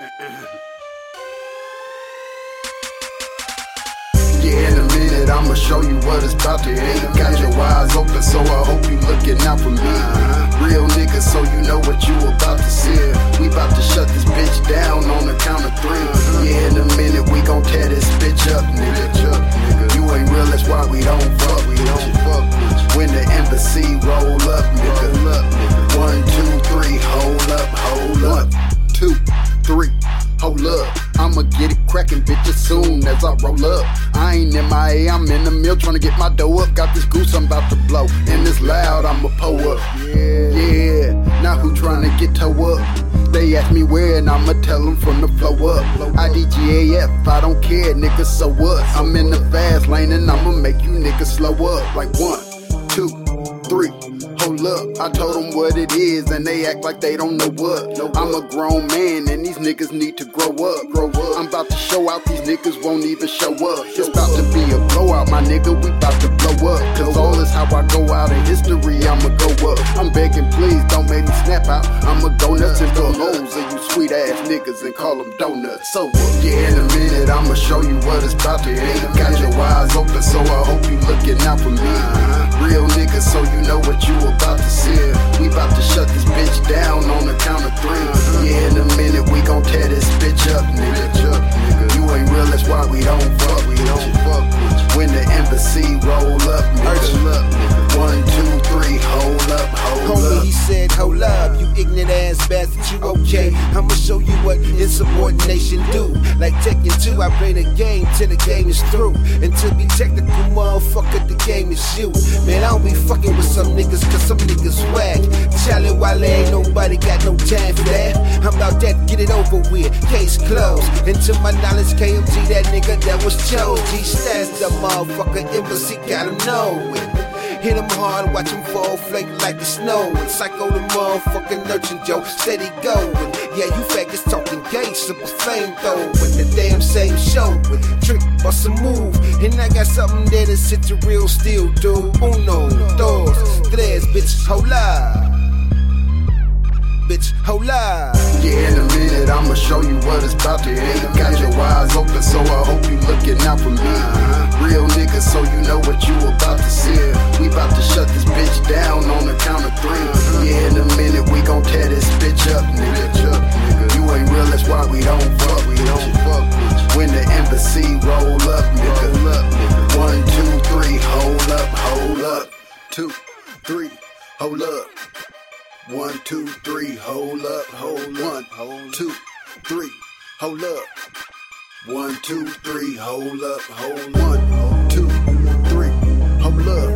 Yeah, in a minute I'ma show you what it's about to be. Got your eyes open, so I hope you looking out for me. Real niggas, so you know what you about to see. We about to shut get it crackin', bitch, as soon as I roll up. I ain't in my A, I'm in the mill trying to get my dough up. Got this goose I'm about to blow, and it's loud, I'ma pull up. Yeah, yeah. Now who trying to get toe up? They ask me where, and I'ma tell them from the flow up. IDGAF, I don't care, nigga, so what? I'm in the fast lane, and I'ma make you niggas slow up. Like one, two, three. Hold up, I told them what it is, and they act like they don't know what. I'm a grown man, and these niggas need to grow up. Grow up. I'm about to show out, these niggas won't even show up. It's about to be a blowout, my nigga, we about to blow up. Cause all is how I go out in history, I'ma go up. I'm begging, please don't make me snap out. I'ma go nuts and fill holes in you sweet ass niggas and call them donuts. So, yeah, in a minute, I'ma show you what it's about to be. Got your eyes open, so I hope you looking out for me. Know what you about to see. We about to shut this bitch down on the count of three. Yeah, in a minute, we gon' tear this bitch up, nigga. You ain't real, that's why we don't fuck. We don't fuck. When the embassy roll up, nigga. One, two, three, hold up, hold up. Homie, he said, hold up, you ignorant bastard, you okay? I'ma show you what insubordination do. Like Tekken 2, I play the game till the game is through. And to be technical, motherfucker, the game is you. Man, I don't be fucking with some niggas, cause some niggas whack. Charlie Wale ain't nobody got no time for that. I'm about that, get it over with, case closed. And to my knowledge, KMG, that nigga that was chose. G stats, the motherfucker, embassy got him know. Hit him hard, watch him fall, flake like the snow. And Cyco the motherfucking urchin Joe, steady going. Yeah, you faggots talking gay, super fame though. With the damn same show, with trick, bust a move. And I got something there to sit the real steel, dude. Uno, dos, tres, bitch, hola. Bitch, hola. Yeah, in a minute, I'ma show you what it's about to be. Got your eyes open, so I hope you looking out for me. Real niggas, so you know what you about that's why we don't fuck. We don't fuck. When the embassy roll up, nigga. One, two, three, hold up, hold up. Two, three, hold up. One, two, three, hold up, hold one, hold two, three, hold up. One, two, three, hold up, hold one, two, three, hold up.